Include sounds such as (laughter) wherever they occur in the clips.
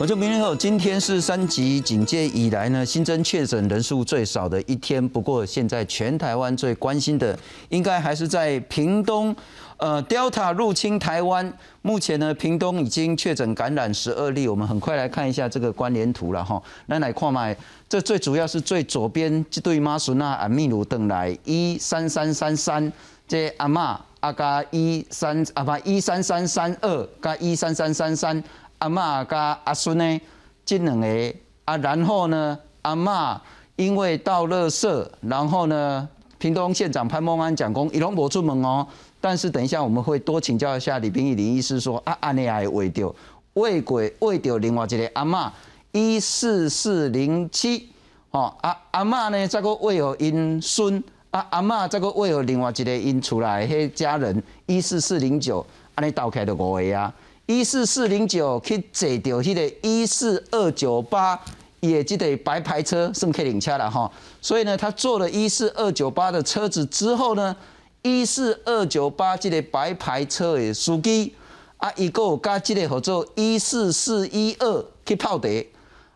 我就明天后，今天是三级警戒以来呢新增确诊人数最少的一天。不过现在全台湾最关心的，应该还是在屏东，呃，Delta 入侵台湾。目前呢，屏东已经确诊感染十二例。我们很快来看一下这个关联图了哈。那来看嘛，这最主要是最左边这对妈孙啊，阿密鲁登来一三三三三，这阿妈阿加一三阿不一三三三二加一三三三三。阿嬷加阿孙呢，这两个啊，然后呢，阿嬷因为到垃圾，然后呢，屏东县长潘孟安讲公，伊拢无出门哦。但是等一下我们会多请教一下李冰义林医师说，啊，安尼也会掉，未鬼未掉另外一个阿嬷一四四零七，哦，阿阿嬷呢，这个为何因孙，啊阿嬷这个为何另外一个因出来，迄家人一四四零九，安尼倒开的五个啊。一四四零九去坐到迄个一四二九八，也即个白牌车算客领车了哈。所以呢，他坐了一四二九八的车子之后呢，一四二九八这个白牌车的司机啊，伊个加即个合作一四四一二去泡茶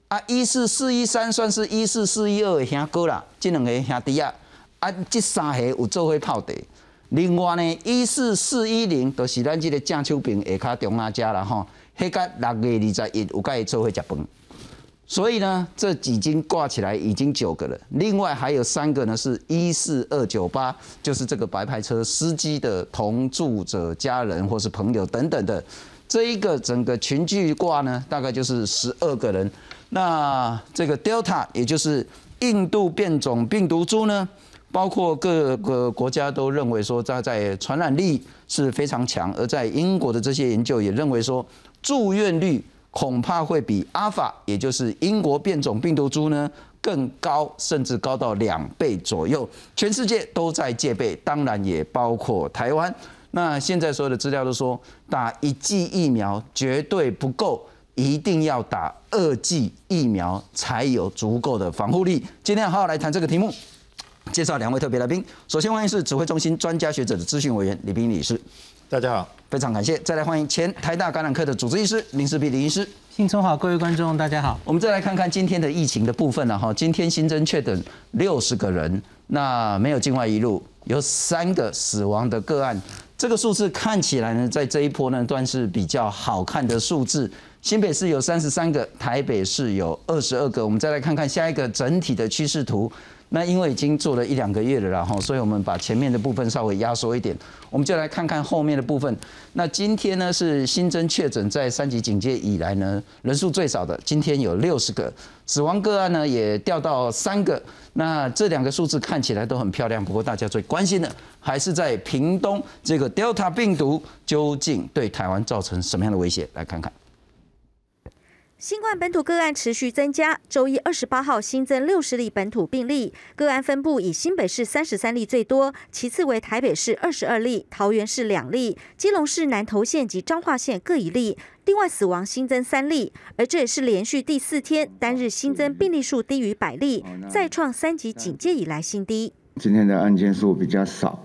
啊，一四四一三算是一四四一二的兄哥啦，这两个兄弟啊，啊，这三个有做伙泡茶。另外呢，一四四一零都是咱这个郑秋平下骹中阿家了吼，迄个六月二十一有甲伊做伙食饭，所以呢，这几经挂起来已经九个了。另外还有三个呢，是一四二九八，就是这个白牌车司机的同住者、家人或是朋友等等的，这一个整个群聚挂呢，大概就是十二个人。那这个 Delta 也就是印度变种病毒株呢？包括各个国家都认为说它在传染力是非常强，而在英国的这些研究也认为说住院率恐怕会比阿法，也就是英国变种病毒株呢更高，甚至高到两倍左右。全世界都在戒备，当然也包括台湾。那现在所有的资料都说打一剂疫苗绝对不够，一定要打二剂疫苗才有足够的防护力。今天好好来谈这个题目。介绍两位特别来宾，首先欢迎是指挥中心专家学者的咨询委员李冰理事，大家好，非常感谢。再来欢迎前台大感染科的主治医师林世碧林医师，新春好，各位观众大家好。我们再来看看今天的疫情的部分了哈，今天新增确诊六十个人，那没有境外一路，有三个死亡的个案，这个数字看起来呢，在这一波呢段是比较好看的数字。新北市有三十三个，台北市有二十二个。我们再来看看下一个整体的趋势图。那因为已经做了一两个月了，然后，所以我们把前面的部分稍微压缩一点，我们就来看看后面的部分。那今天呢是新增确诊在三级警戒以来呢人数最少的，今天有六十个，死亡个案呢也掉到三个。那这两个数字看起来都很漂亮，不过大家最关心的还是在屏东这个 Delta 病毒究竟对台湾造成什么样的威胁？来看看。新冠本土个案持续增加，周一二十八号新增六十例本土病例，个案分布以新北市三十三例最多，其次为台北市二十二例，桃园市两例，基隆市南投县及彰化县各一例。另外死亡新增三例，而这也是连续第四天单日新增病例数低于百例，再创三级警戒以来新低。今天的案件数比较少。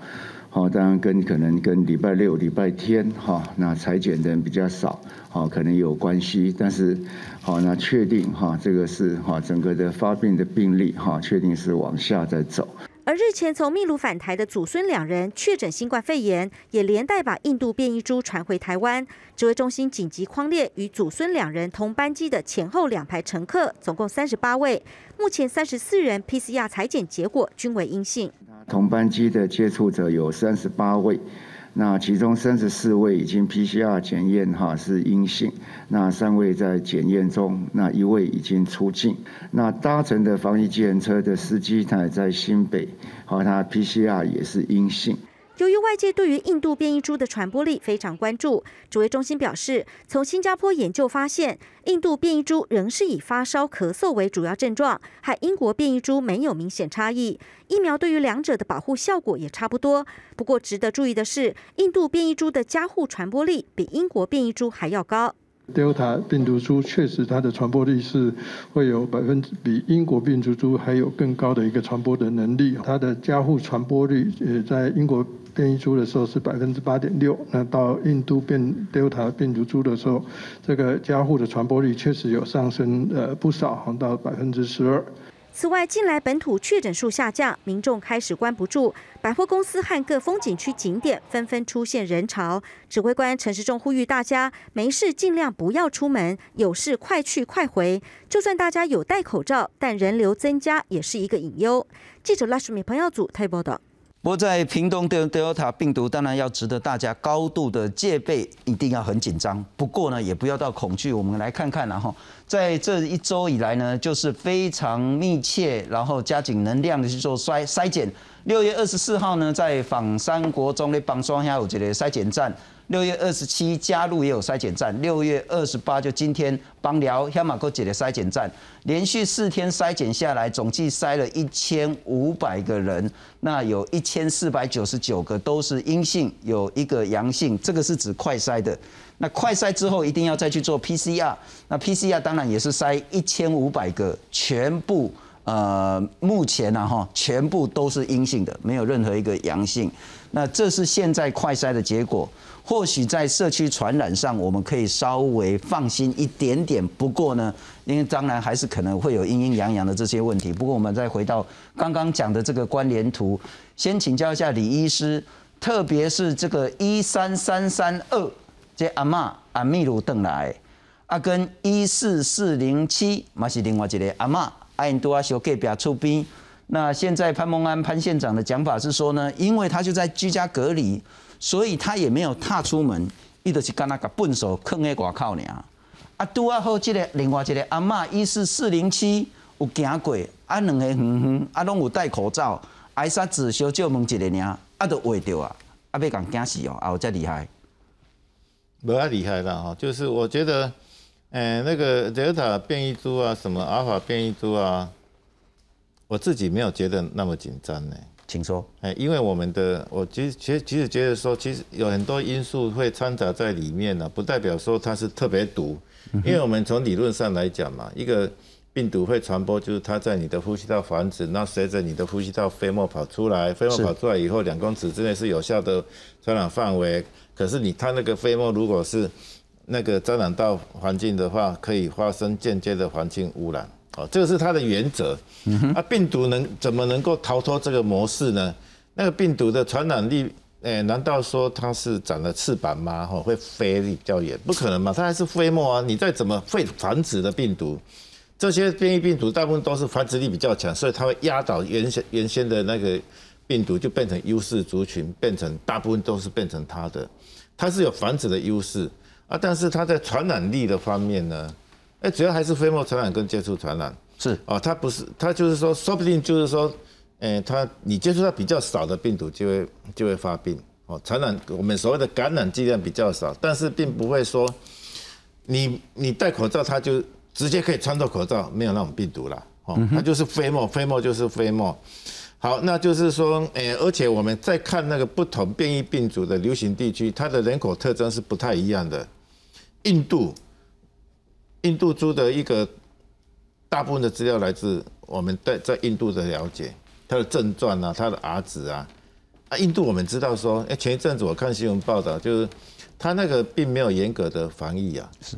好，当然跟可能跟礼拜六、礼拜天哈，那裁剪的人比较少，好，可能有关系。但是，好，那确定哈，这个是哈，整个的发病的病例哈，确定是往下在走。而日前从秘鲁返台的祖孙两人确诊新冠肺炎，也连带把印度变异株传回台湾。指挥中心紧急框列与祖孙两人同班机的前后两排乘客，总共三十八位，目前三十四人 PCR 裁剪结果均为阴性。同班机的接触者有三十八位，那其中三十四位已经 PCR 检验哈是阴性，那三位在检验中，那一位已经出境。那搭乘的防疫机人车的司机他也在新北，好，他 PCR 也是阴性。由于外界对于印度变异株的传播力非常关注，指挥中心表示，从新加坡研究发现，印度变异株仍是以发烧、咳嗽为主要症状，和英国变异株没有明显差异。疫苗对于两者的保护效果也差不多。不过，值得注意的是，印度变异株的加护传播力比英国变异株还要高。Delta 病毒株确实它的传播力是会有百分之比英国病毒株还有更高的一个传播的能力。它的加护传播率，也，在英国。变异株的时候是百分之八点六，那到印度变 Delta 病毒株的时候，这个加护的传播率确实有上升呃不少，到百分之十二。此外，近来本土确诊数下降，民众开始关不住，百货公司和各风景区景点纷纷出现人潮。指挥官陈时中呼吁大家，没事尽量不要出门，有事快去快回。就算大家有戴口罩，但人流增加也是一个隐忧。记者拉什米彭耀组台报道。不过在屏东的德尔塔病毒，当然要值得大家高度的戒备，一定要很紧张。不过呢，也不要到恐惧。我们来看看，然后在这一周以来呢，就是非常密切，然后加紧能量的去做筛筛检。六月二十四号呢，在访山国中的邦双下有这个筛检站。六月二十七加入也有筛检站，六月二十八就今天帮聊香马哥姐的筛检站，连续四天筛检下来，总计筛了一千五百个人，那有一千四百九十九个都是阴性，有一个阳性，这个是指快筛的。那快筛之后一定要再去做 PCR，那 PCR 当然也是筛一千五百个，全部呃目前呢哈全部都是阴性的，没有任何一个阳性。那这是现在快筛的结果。或许在社区传染上，我们可以稍微放心一点点。不过呢，因为当然还是可能会有阴阴阳阳的这些问题。不过我们再回到刚刚讲的这个关联图，先请教一下李医师，特别是这个一三三三二这阿妈阿密鲁邓来，啊跟一四四零七嘛是另外一个阿妈，阿因多阿小隔壁出兵。那现在潘孟安潘县长的讲法是说呢，因为他就在居家隔离。所以他也没有踏出门，伊就是干那个笨手坑在外口尔。啊，拄啊好，这个另外一个阿嬷，伊是四零七有行过，啊两个远远，啊拢有戴口罩，挨啥子小借问一个尔，啊都会着啊，啊要讲惊死哦，啊有这厉害？无啊厉害啦哈，就是我觉得，诶那个德尔塔变异株啊，什么阿尔法变异株啊，我自己没有觉得那么紧张呢。请说。哎，因为我们的，我其实其实其实觉得说，其实有很多因素会掺杂在里面呢，不代表说它是特别毒。因为我们从理论上来讲嘛，一个病毒会传播，就是它在你的呼吸道繁殖，那随着你的呼吸道飞沫跑出来，飞沫跑出来以后，两公尺之内是有效的传染范围。可是你它那个飞沫如果是那个沾染到环境的话，可以发生间接的环境污染。哦，这个是它的原则。啊，病毒能怎么能够逃脱这个模式呢？那个病毒的传染力，哎，难道说它是长了翅膀吗？哈，会飞比较远？不可能嘛，它还是飞沫啊。你再怎么会繁殖的病毒，这些变异病毒大部分都是繁殖力比较强，所以它会压倒原先原先的那个病毒，就变成优势族群，变成大部分都是变成它的。它是有繁殖的优势啊，但是它在传染力的方面呢？哎，主要还是飞沫传染跟接触传染是啊，它不是，它就是说，说不定就是说，哎，它你接触到比较少的病毒就会就会发病哦，传染我们所谓的感染剂量比较少，但是并不会说你你戴口罩它就直接可以穿透口罩，没有那种病毒了哦，它就是飞沫，飞沫就是飞沫。好，那就是说，哎，而且我们再看那个不同变异病毒的流行地区，它的人口特征是不太一样的，印度。印度猪的一个大部分的资料来自我们在在印度的了解，它的症状啊，它的儿子啊，啊，印度我们知道说，哎，前一阵子我看新闻报道，就是他那个并没有严格的防疫啊，是，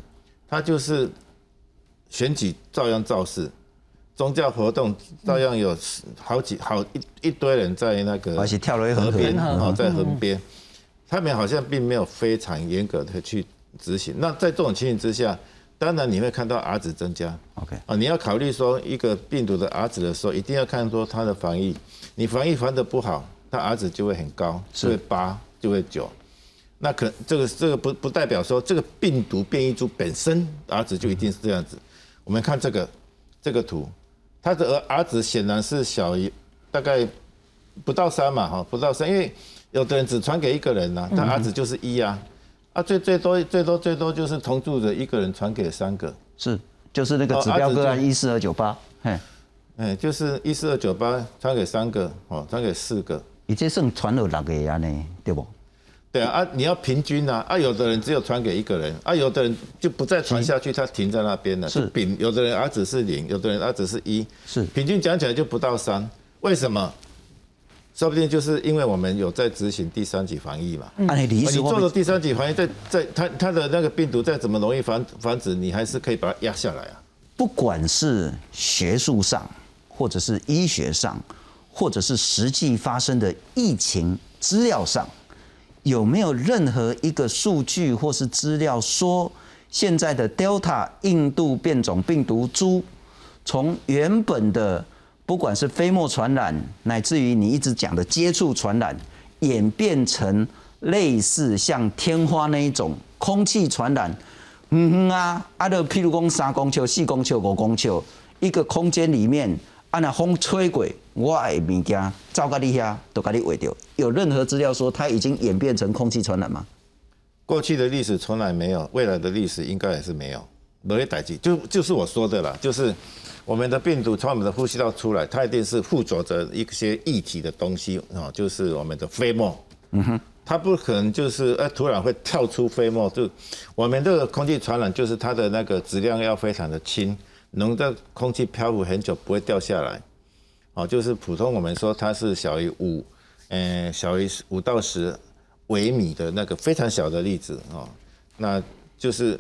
他就是选举照样造势，宗教活动照样有好几好一一堆人在那个，而且跳了河边，哦，在河边，他们好像并没有非常严格的去执行。那在这种情形之下。当然你会看到儿子增加，OK 啊，你要考虑说一个病毒的儿子的时候，一定要看说它的防疫，你防疫防得不好，它儿子就会很高，就会八就会九，那可这个这个不不代表说这个病毒变异株本身儿子就一定是这样子。我们看这个这个图，他的儿儿子显然是小于大概不到三嘛哈，不到三，因为有的人只传给一个人呐，他儿子就是一啊。啊，最最多最多最多就是同住的一个人传给三个，是，就是那个指标个案一四二九八，嘿，哎，就是一四二九八传给三个，哦，传给四个，你这算传了六个呀呢，对不？对啊，啊，你要平均啊，啊，有的人只有传给一个人，啊，有的人就不再传下去，他停在那边了，是，丙，有的人儿子是零，有的人儿子是一，是，平均讲起来就不到三，为什么？说不定就是因为我们有在执行第三级防疫嘛。按你做了第三级防疫，在在它它的那个病毒再怎么容易繁繁殖，你还是可以把它压下来啊。不管是学术上，或者是医学上，或者是实际发生的疫情资料上，有没有任何一个数据或是资料说，现在的 Delta 印度变种病毒株，从原本的不管是飞沫传染，乃至于你一直讲的接触传染，演变成类似像天花那一种空气传染？嗯哼啊，啊，就譬如讲三公尺、四公尺、五公尺，一个空间里面，啊那风吹过，我的物件照到你遐，都给你围掉。有任何资料说它已经演变成空气传染吗？过去的历史从来没有，未来的历史应该也是没有。没有代际，就就是我说的啦，就是我们的病毒从我们的呼吸道出来，它一定是附着着一些液体的东西啊，就是我们的飞沫。嗯哼，它不可能就是呃突然会跳出飞沫，就我们这个空气传染就是它的那个质量要非常的轻，能在空气漂浮很久不会掉下来。哦，就是普通我们说它是小于五，嗯，小于五到十微米的那个非常小的粒子哦，那就是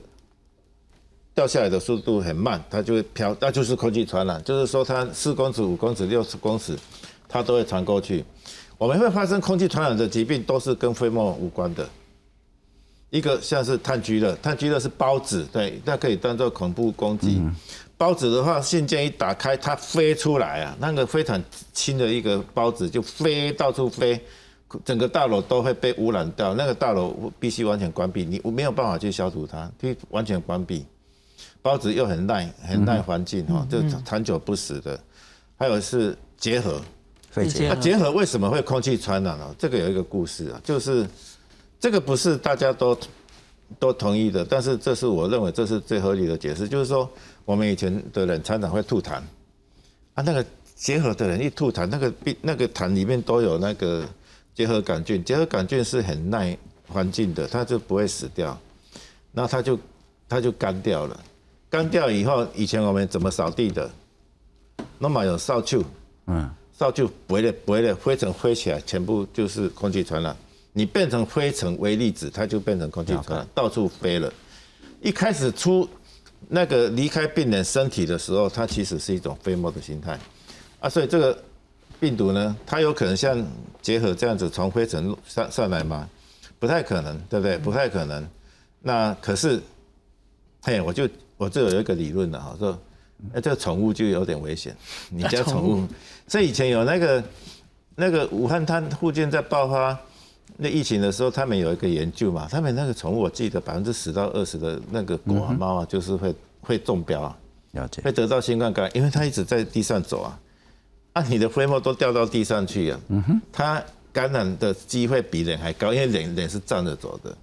掉下来的速度很慢，它就会飘，那就是空气传染，就是说它四公尺、五公尺、六十公尺，它都会传过去。我们会发生空气传染的疾病，都是跟飞沫无关的。一个像是炭疽热，炭疽热是孢子，对，那可以当做恐怖攻击。孢子的话，信件一打开，它飞出来啊，那个非常轻的一个孢子就飞到处飞，整个大楼都会被污染掉。那个大楼必须完全关闭，你没有办法去消毒它，必须完全关闭。孢子又很耐，很耐环境哈，就长久不死的。还有是结核，肺结那结核为什么会空气传染呢？这个有一个故事啊，就是这个不是大家都都同意的，但是这是我认为这是最合理的解释，就是说我们以前的人常常会吐痰。啊，那个结核的人一吐痰，那个病那个痰里面都有那个结核杆菌，结核杆菌是很耐环境的，它就不会死掉，那它就它就干掉了，干掉以后，以前我们怎么扫地的？那么有扫帚，嗯，扫帚不会的，不会的，灰尘飞起来，全部就是空气传染。你变成灰尘微粒子，它就变成空气传染，到处飞了。一开始出那个离开病人身体的时候，它其实是一种飞沫的形态啊，所以这个病毒呢，它有可能像结合这样子从灰尘上上来吗？不太可能，对不对？不太可能。那可是，嘿，我就我这有一个理论的哈，说，哎，这个宠物就有点危险，你家宠物，这以以前有那个那个武汉它附近在爆发那疫情的时候，他们有一个研究嘛，他们那个宠物，我记得百分之十到二十的那个狗啊猫啊，就是会会中标啊，了解会。得到新冠感染，因为它一直在地上走啊，啊，你的飞沫都掉到地上去啊，嗯哼，它感染的机会比人还高，因为人人是站着走的，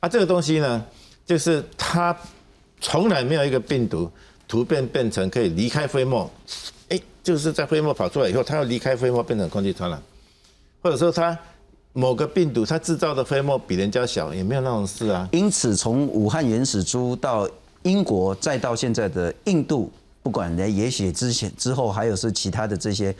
啊，这个东西呢，就是它从来没有一个病毒突变变成可以离开飞沫，哎，就是在飞沫跑出来以后，它要离开飞沫变成空气传染，或者说它某个病毒它制造的飞沫比人家小，也没有那种事啊。因此，从武汉原始株到英国，再到现在的印度，不管呢，也许之前之后还有是其他的这些，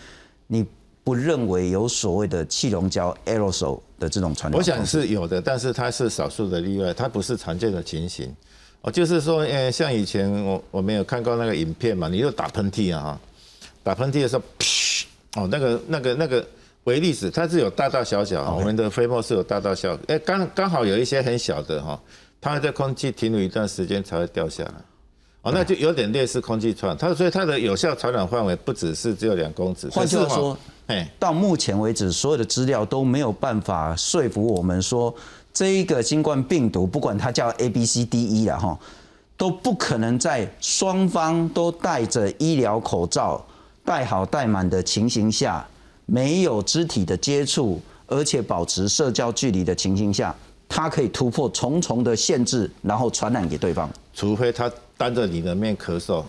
你不认为有所谓的气溶胶 aerosol 的这种传染？我想是有的，但是它是少数的例外，它不是常见的情形。哦，就是说，呃，像以前我我们有看过那个影片嘛，你就打喷嚏啊，哈，打喷嚏的时候，噗，哦，那个那个那个微粒子，它是有大大小小，我们的飞沫是有大大小，哎，刚刚好有一些很小的哈，它会在空气停留一段时间才会掉下来。哦，那就有点类似空气传，它所以它的有效传染范围不只是只有两公尺。换句话说，哎，到目前为止，所有的资料都没有办法说服我们说，这一个新冠病毒，不管它叫 A、B、C、D、E 了哈，都不可能在双方都戴着医疗口罩、戴好戴满的情形下，没有肢体的接触，而且保持社交距离的情形下，它可以突破重重的限制，然后传染给对方。除非他当着你的面咳嗽，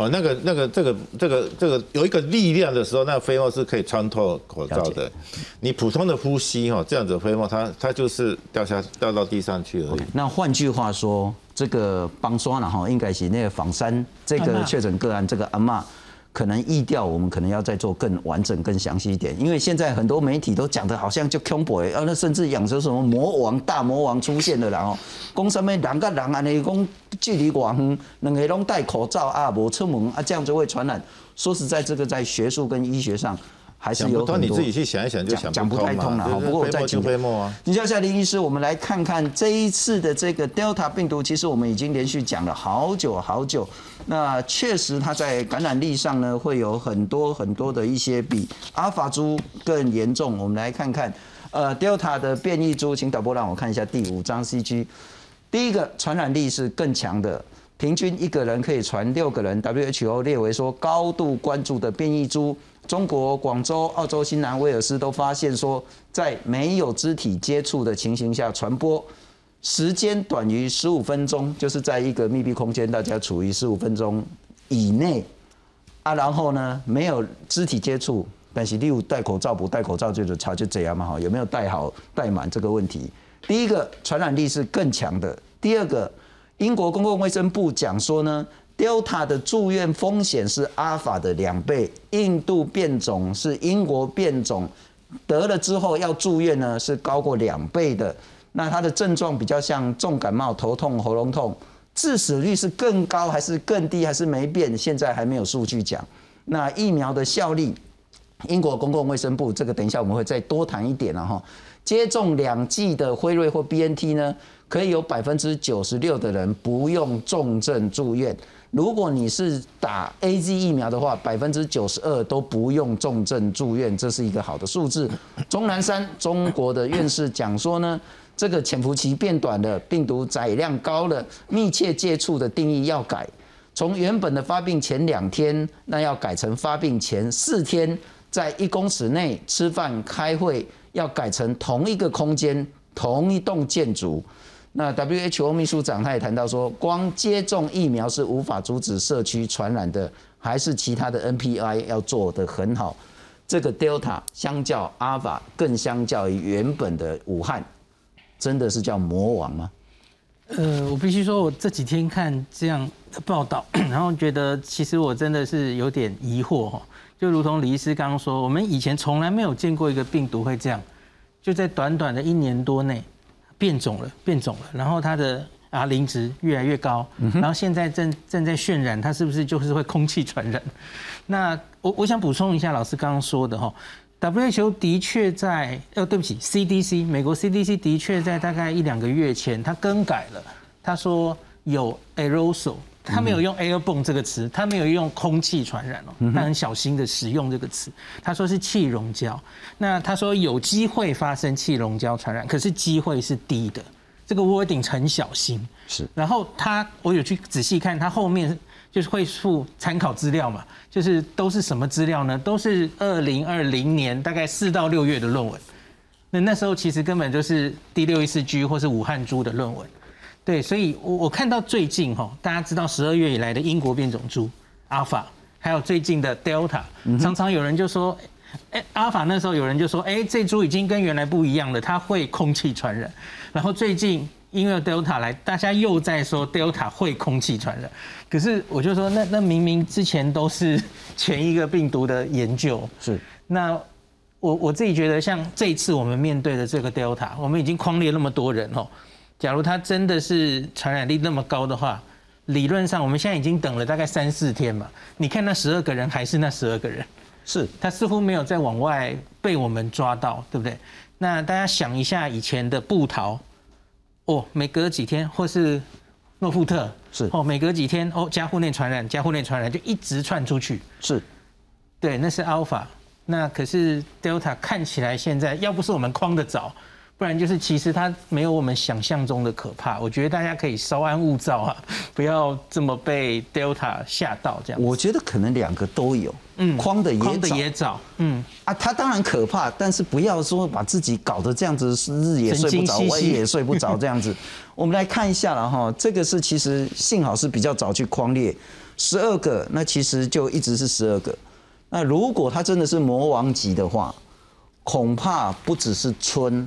哦，那个、那个、这个、这个、这个有一个力量的时候，那个飞沫是可以穿透口罩的。你普通的呼吸哈，这样子飞沫，它它就是掉下掉到地上去而已。那换句话说，这个帮刷了哈，应该是那个仿山这个确诊个案，这个阿嬷可能意调我们可能要再做更完整、更详细一点，因为现在很多媒体都讲的好像就恐怖，啊，那甚至养成什么魔王、大魔王出现了，然后讲什么人跟人安尼讲距离远远，两个拢戴口罩啊，无出门啊，这样就会传染。说实在，这个在学术跟医学上还是有很多想不通，你自己去想一想就想讲不太通了哈。对不过我再请。你叫夏林医师，我们来看看这一次的这个 Delta 病毒，其实我们已经连续讲了好久好久。那确实它在感染力上呢，会有很多很多的一些比阿尔法株更严重。我们来看看，呃，Delta 的变异株，请导播让我看一下第五张 CG。第一个传染力是更强的，平均一个人可以传六个人。WHO 列为说高度关注的变异株。中国广州、澳洲、新南威尔斯都发现说，在没有肢体接触的情形下传播，时间短于十五分钟，就是在一个密闭空间，大家处于十五分钟以内啊。然后呢，没有肢体接触，但是例如戴口罩不戴口罩就是差就这样嘛哈，有没有戴好戴满这个问题？第一个传染力是更强的，第二个，英国公共卫生部讲说呢。Delta 的住院风险是阿尔法的两倍，印度变种是英国变种，得了之后要住院呢是高过两倍的。那它的症状比较像重感冒、头痛、喉咙痛，致死率是更高还是更低还是没变？现在还没有数据讲。那疫苗的效力，英国公共卫生部这个等一下我们会再多谈一点了哈。接种两剂的辉瑞或 BNT 呢，可以有百分之九十六的人不用重症住院。如果你是打 A Z 疫苗的话，百分之九十二都不用重症住院，这是一个好的数字。钟南山中国的院士讲说呢，这个潜伏期变短了，病毒载量高了，密切接触的定义要改，从原本的发病前两天，那要改成发病前四天，在一公尺内吃饭开会，要改成同一个空间、同一栋建筑。那 WHO 秘书长他也谈到说，光接种疫苗是无法阻止社区传染的，还是其他的 NPI 要做得很好。这个 Delta 相较 Alpha 更相较于原本的武汉，真的是叫魔王吗？呃，我必须说，我这几天看这样的报道，(coughs) 然后觉得其实我真的是有点疑惑哈。就如同李医师刚刚说，我们以前从来没有见过一个病毒会这样，就在短短的一年多内。变种了，变种了，然后它的 R 零值越来越高，然后现在正正在渲染，它是不是就是会空气传染？(laughs) 那我我想补充一下老师刚刚说的哈，WHO 的确在，呃，对不起，CDC 美国 CDC 的确在大概一两个月前，它更改了，他说有 aerosol。他没有用 airborne 这个词，他没有用空气传染哦，他很小心的使用这个词。他说是气溶胶，那他说有机会发生气溶胶传染，可是机会是低的。这个 wording 很小心。是。然后他，我有去仔细看，他后面就是会附参考资料嘛，就是都是什么资料呢？都是二零二零年大概四到六月的论文。那那时候其实根本就是第六一四 G 或是武汉株的论文。对，所以，我我看到最近哈，大家知道十二月以来的英国变种株阿尔法，还有最近的 Delta，常常有人就说，哎，阿尔法那时候有人就说，哎，这株已经跟原来不一样了，它会空气传染。然后最近因为 Delta 来，大家又在说 Delta 会空气传染。可是我就说，那那明明之前都是前一个病毒的研究，是。那我我自己觉得，像这一次我们面对的这个 Delta，我们已经框列那么多人哦。假如它真的是传染力那么高的话，理论上我们现在已经等了大概三四天嘛。你看那十二个人还是那十二个人，是他似乎没有再往外被我们抓到，对不对？那大家想一下以前的布桃，哦，每隔几天或是诺富特是哦，每隔几天哦，加户内传染，加户内传染就一直窜出去，是，对，那是 Alpha。那可是 Delta 看起来现在要不是我们框的早。不然就是其实它没有我们想象中的可怕。我觉得大家可以稍安勿躁啊，(laughs) 不要这么被 Delta 吓到这样。我觉得可能两个都有，嗯，框的也框的也早，嗯啊，它当然可怕，但是不要说把自己搞得这样子，日也睡不着，晚也睡不着这样子。(laughs) 我们来看一下了哈，这个是其实幸好是比较早去框列十二个，那其实就一直是十二个。那如果它真的是魔王级的话，恐怕不只是村。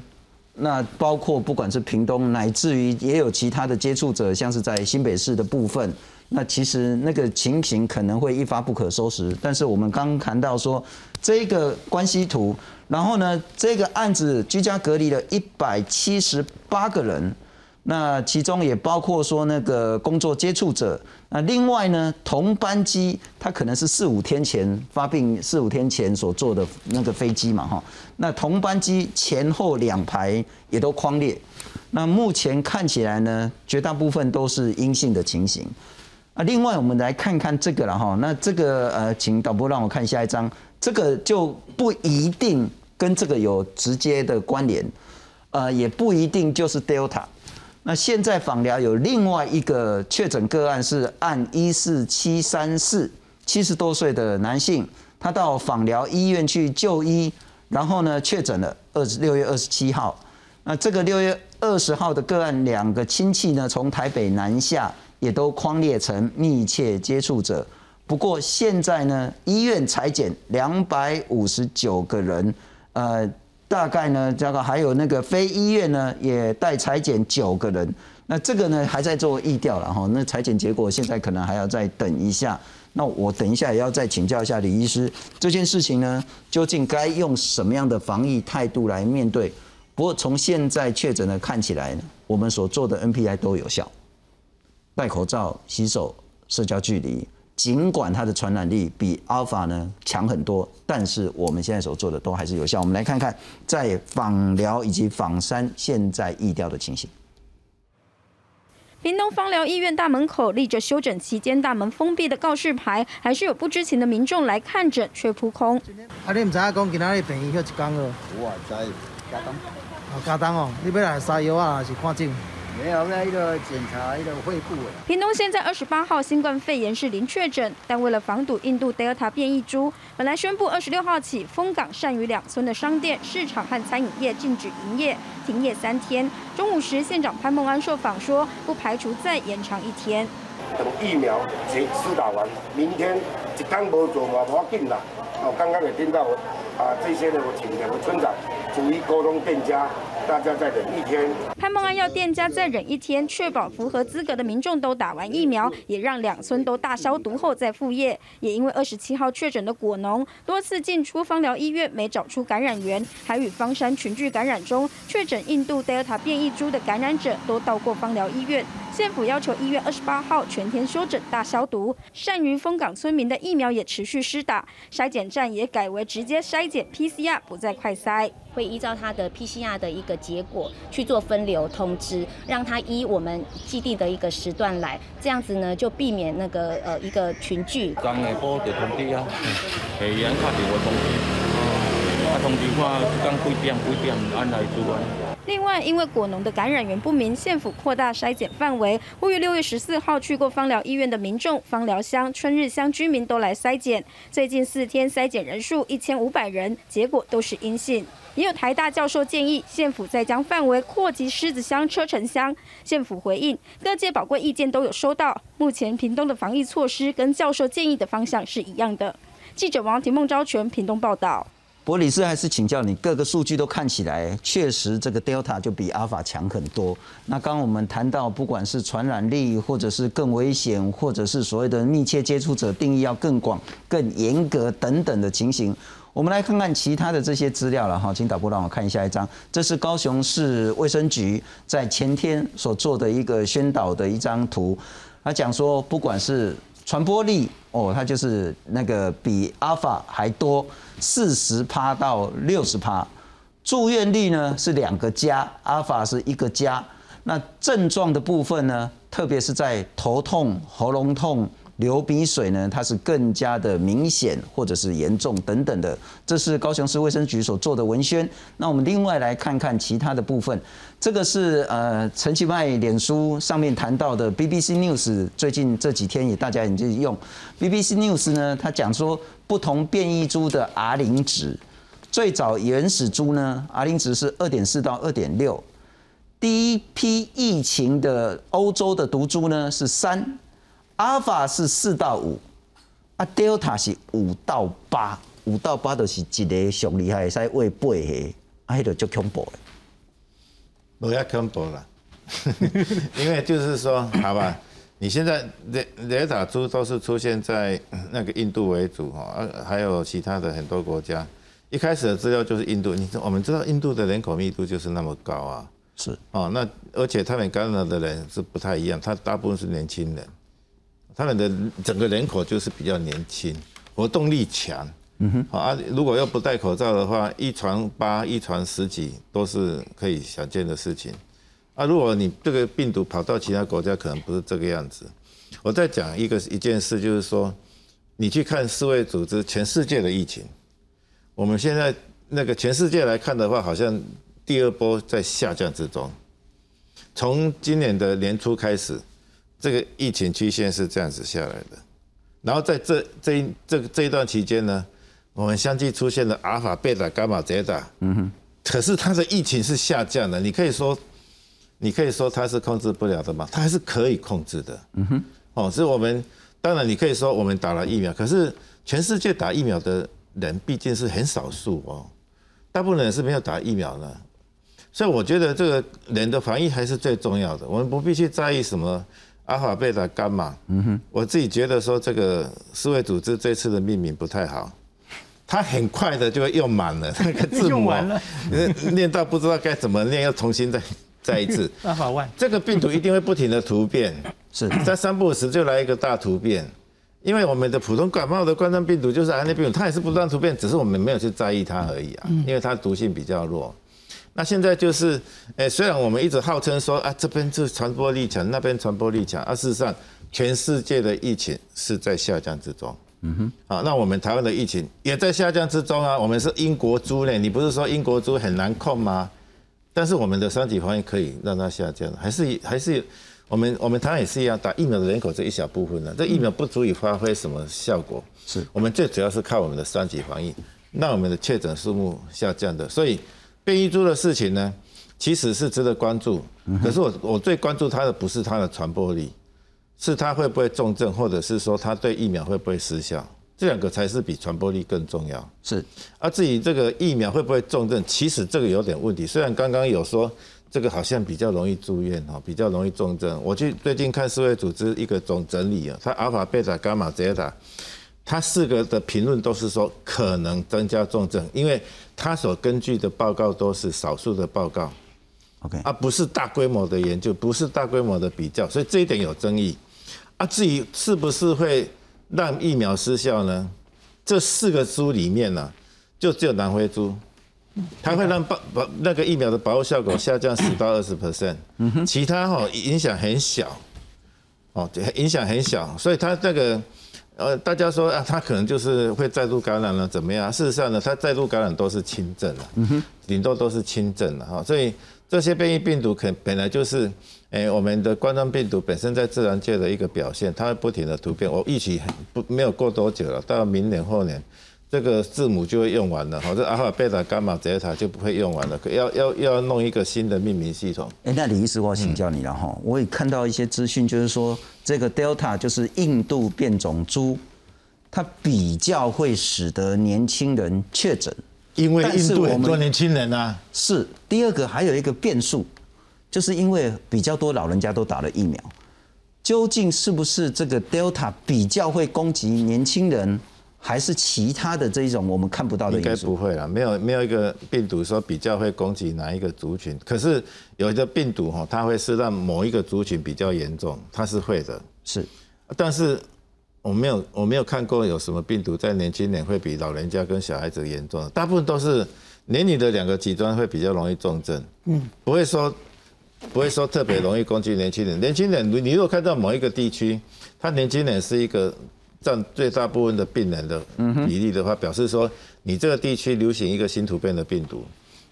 那包括不管是屏东，乃至于也有其他的接触者，像是在新北市的部分，那其实那个情形可能会一发不可收拾。但是我们刚谈到说，这个关系图，然后呢，这个案子居家隔离了一百七十八个人，那其中也包括说那个工作接触者。那另外呢，同班机它可能是四五天前发病，四五天前所坐的那个飞机嘛，哈。那同班机前后两排也都框列。那目前看起来呢，绝大部分都是阴性的情形。啊，另外我们来看看这个了哈。那这个呃，请导播让我看下一张，这个就不一定跟这个有直接的关联，呃，也不一定就是 Delta。那现在访疗有另外一个确诊个案是按一四七三四七十多岁的男性，他到访疗医院去就医，然后呢确诊了二十六月二十七号。那这个六月二十号的个案，两个亲戚呢从台北南下，也都框列成密切接触者。不过现在呢，医院裁减两百五十九个人，呃。大概呢，这个还有那个非医院呢，也带裁剪九个人。那这个呢，还在做疫调了哈。那裁剪结果现在可能还要再等一下。那我等一下也要再请教一下李医师，这件事情呢，究竟该用什么样的防疫态度来面对？不过从现在确诊的看起来呢，我们所做的 NPI 都有效，戴口罩、洗手、社交距离。尽管它的传染力比 Alpha 呢强很多，但是我们现在所做的都还是有效。我们来看看在访疗以及访山现在疫调的情形。屏东芳疗医院大门口立着休诊期间大门封闭的告示牌，还是有不知情的民众来看诊却扑空。啊，你唔知影讲今仔日病医休一工了？我知，加当。哦，加当哦，你要来撒药啊，还是看诊？没有那一个检查一个肺部。屏东现在二十八号新冠肺炎是零确诊，但为了防堵印度 Delta 变异株，本来宣布二十六号起，丰港善于两村的商店、市场和餐饮业禁止营业，停业三天。中午时，县长潘孟安受访说，不排除再延长一天。等疫苗全施打完，明天一天无做嘛，无要紧啦。我刚刚也听到啊，这些呢，我请两个村长逐一沟通店家。大家再忍一天。潘孟安要店家再忍一天，确保符合资格的民众都打完疫苗，也让两村都大消毒后再复业。也因为二十七号确诊的果农多次进出芳疗医院没找出感染源，还与方山群聚感染中确诊印度 Delta 变异株的感染者都到过芳疗医院。县府要求一月二十八号全天休诊大消毒。善于丰港村民的疫苗也持续施打，筛检站也改为直接筛检 PCR，不再快筛。会依照他的 PCR 的一个结果去做分流通知，让他依我们基地的一个时段来，这样子呢就避免那个呃一个群聚。刚下播就通知啊，卡就会通知，啊通知看刚几点几点安来做啊。另外，因为果农的感染源不明，县府扩大筛检范围，呼吁六月十四号去过芳疗医院的民众、芳疗乡、春日乡居民都来筛检。最近四天筛检人数一千五百人，结果都是阴性。也有台大教授建议，县府再将范围扩及狮子乡、车城乡。县府回应，各界宝贵意见都有收到，目前屏东的防疫措施跟教授建议的方向是一样的。记者王廷梦昭全屏东报道。博里斯还是请教你，各个数据都看起来确实这个 Delta 就比阿尔法强很多。那刚刚我们谈到，不管是传染力，或者是更危险，或者是所谓的密切接触者定义要更广、更严格等等的情形，我们来看看其他的这些资料了哈。请导播让我看一下一张，这是高雄市卫生局在前天所做的一个宣导的一张图，他讲说，不管是传播力哦，它就是那个比阿尔法还多。四十趴到六十趴，住院率呢是两个加，阿尔法是一个加。那症状的部分呢，特别是在头痛、喉咙痛。流鼻水呢，它是更加的明显或者是严重等等的，这是高雄市卫生局所做的文宣。那我们另外来看看其他的部分，这个是呃陈其迈脸书上面谈到的 BBC News，最近这几天也大家也在用 BBC News 呢，他讲说不同变异株的 R 零值，最早原始株呢 R 零值是二点四到二点六，第一批疫情的欧洲的毒株呢是三。阿尔法是四到五，啊，Delta 是五到八，五到八都是一个上厉害，使喂八个，啊，迄个足恐怖的，不要恐怖了，(laughs) 因为就是说，好吧，你现在雷雷塔猪都是出现在那个印度为主哈，呃，还有其他的很多国家。一开始的资料就是印度，你我们知道印度的人口密度就是那么高啊，是。哦，那而且他们感染的人是不太一样，他大部分是年轻人，他们的整个人口就是比较年轻，活动力强。嗯哼，好啊，如果要不戴口罩的话，一传八、一传十几都是可以想见的事情。啊，如果你这个病毒跑到其他国家，可能不是这个样子。我再讲一个一件事，就是说，你去看世卫组织全世界的疫情，我们现在那个全世界来看的话，好像第二波在下降之中。从今年的年初开始，这个疫情曲线是这样子下来的。然后在这这一这这一段期间呢，我们相继出现了阿尔法、贝塔、伽马、泽塔。嗯哼。可是它的疫情是下降的，你可以说。你可以说它是控制不了的嘛？它还是可以控制的。嗯哼，哦，是我们当然你可以说我们打了疫苗，可是全世界打疫苗的人毕竟是很少数哦，大部分人是没有打疫苗的，所以我觉得这个人的防疫还是最重要的。我们不必去在意什么阿法、贝塔、伽马。嗯哼，我自己觉得说这个世卫组织这次的命名不太好，它很快的就会用满了那个字母，用完了，念到不知道该怎么念，要重新再。再一次，(laughs) 阿法万，这个病毒一定会不停的突变，是。在三不五时就来一个大突变，因为我们的普通感冒的冠状病毒就是 RNA 病毒，它也是不断突变，只是我们没有去在意它而已啊，因为它毒性比较弱。那现在就是，诶，虽然我们一直号称说啊，这边是传播力强，那边传播力强，啊，事实上全世界的疫情是在下降之中。嗯哼，好，那我们台湾的疫情也在下降之中啊，我们是英国猪呢，你不是说英国猪很难控吗？但是我们的三级防疫可以让它下降，还是还是我们我们台湾也是一样，打疫苗的人口这一小部分呢，这疫苗不足以发挥什么效果。是我们最主要是靠我们的三级防疫，让我们的确诊数目下降的。所以变异株的事情呢，其实是值得关注。可是我我最关注它的不是它的传播力，是它会不会重症，或者是说它对疫苗会不会失效。这两个才是比传播力更重要。是，而至于这个疫苗会不会重症，其实这个有点问题。虽然刚刚有说这个好像比较容易住院哈，比较容易重症。我去最近看世卫组织一个总整理啊，它阿尔法、贝塔、伽马、泽塔，它四个的评论都是说可能增加重症，因为他所根据的报告都是少数的报告，OK，而不是大规模的研究，不是大规模的比较，所以这一点有争议。啊，至于是不是会？让疫苗失效呢？这四个猪里面呢，就只有南非猪，它会让保保那个疫苗的保护效果下降十到二十 percent，其他哈影响很小，哦，影响很小，所以它这个呃，大家说啊，他可能就是会再度感染了，怎么样？事实上呢，他再度感染都是轻症了，顶多都是轻症了哈，所以这些变异病毒可本来就是。哎，我们的冠状病毒本身在自然界的一个表现，它会不停的突变。我预期不没有过多久了，到明年后年，这个字母就会用完了，好，这阿尔法、贝塔、伽马、泽塔就不会用完了，要要要弄一个新的命名系统。哎，那李医师，我请教你了哈，我也看到一些资讯，就是说这个 Delta 就是印度变种株，它比较会使得年轻人确诊，因为印度很多年轻人啊。是第二个还有一个变数。就是因为比较多老人家都打了疫苗，究竟是不是这个 Delta 比较会攻击年轻人，还是其他的这一种我们看不到的应该不会了，没有没有一个病毒说比较会攻击哪一个族群。可是有一个病毒哈，它会是让某一个族群比较严重，它是会的。是，但是我没有我没有看过有什么病毒在年轻人会比老人家跟小孩子严重，大部分都是年龄的两个极端会比较容易重症。嗯，不会说。不会说特别容易攻击年轻人。年轻人，你你如果看到某一个地区，他年轻人是一个占最大部分的病人的比例的话，表示说你这个地区流行一个新突变的病毒。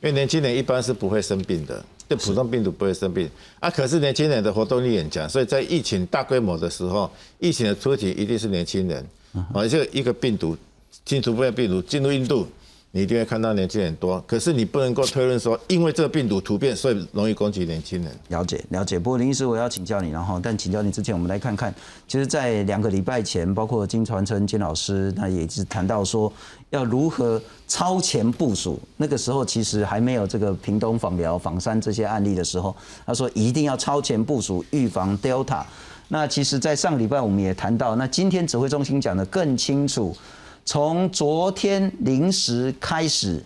因为年轻人一般是不会生病的，对普通病毒不会生病啊。可是年轻人的活动力很强，所以在疫情大规模的时候，疫情的初期一定是年轻人。而且一个病毒新突变病毒进入印度。你一定会看到年轻人多，可是你不能够推论说，因为这个病毒突变，所以容易攻击年轻人。了解，了解。不过林医师，我要请教你，然后，但请教你之前，我们来看看，其实，在两个礼拜前，包括金传春金老师，他也是谈到说，要如何超前部署。那个时候其实还没有这个屏东访疗、访山这些案例的时候，他说一定要超前部署，预防 Delta。那其实，在上礼拜我们也谈到，那今天指挥中心讲的更清楚，从昨天零时开始，